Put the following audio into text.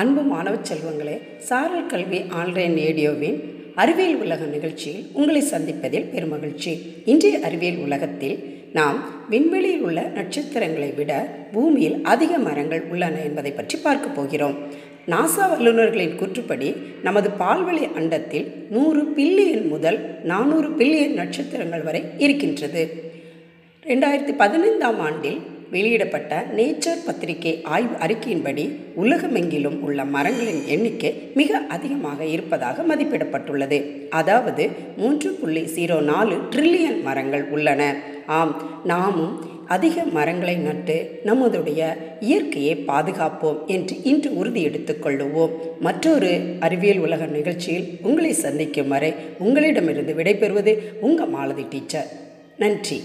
அன்பு மாணவ செல்வங்களே சாரல் கல்வி ஆன்லைன் ரேடியோவின் அறிவியல் உலக நிகழ்ச்சியில் உங்களை சந்திப்பதில் பெருமகிழ்ச்சி. இன்றைய அறிவியல் உலகத்தில் நாம் விண்வெளியில் உள்ள நட்சத்திரங்களை விட பூமியில் அதிக மரங்கள் உள்ளன என்பதை பற்றி பார்க்க போகிறோம். நாசா வல்லுநர்களின் கூற்றுப்படி நமது பால்வெளி அண்டத்தில் நூறு பில்லியன் முதல் நானூறு பில்லியன் நட்சத்திரங்கள் வரை இருக்கின்றது. ரெண்டாயிரத்தி பதினைந்தாம் ஆண்டில் வெளியிடப்பட்ட நேச்சர் பத்திரிகை ஆய்வு அறிக்கையின்படி உலகமெங்கிலும் உள்ள மரங்களின் எண்ணிக்கை மிக அதிகமாக இருப்பதாக மதிப்பிடப்பட்டுள்ளது. அதாவது மூன்று புள்ளி ஜீரோ நாலு ட்ரில்லியன் மரங்கள் உள்ளன. ஆம் நாமும் அதிக மரங்களை நட்டு நமதுடைய இயற்கையை பாதுகாப்போம் என்று இன்று உறுதி எடுத்துக்கொள்ளுவோம் மற்றொரு அறிவியல் உலக நிகழ்ச்சியில் உங்களை சந்திக்கும் வரை உங்களிடமிருந்து விடைபெறுவது உங்கள் மாலதி டீச்சர். நன்றி.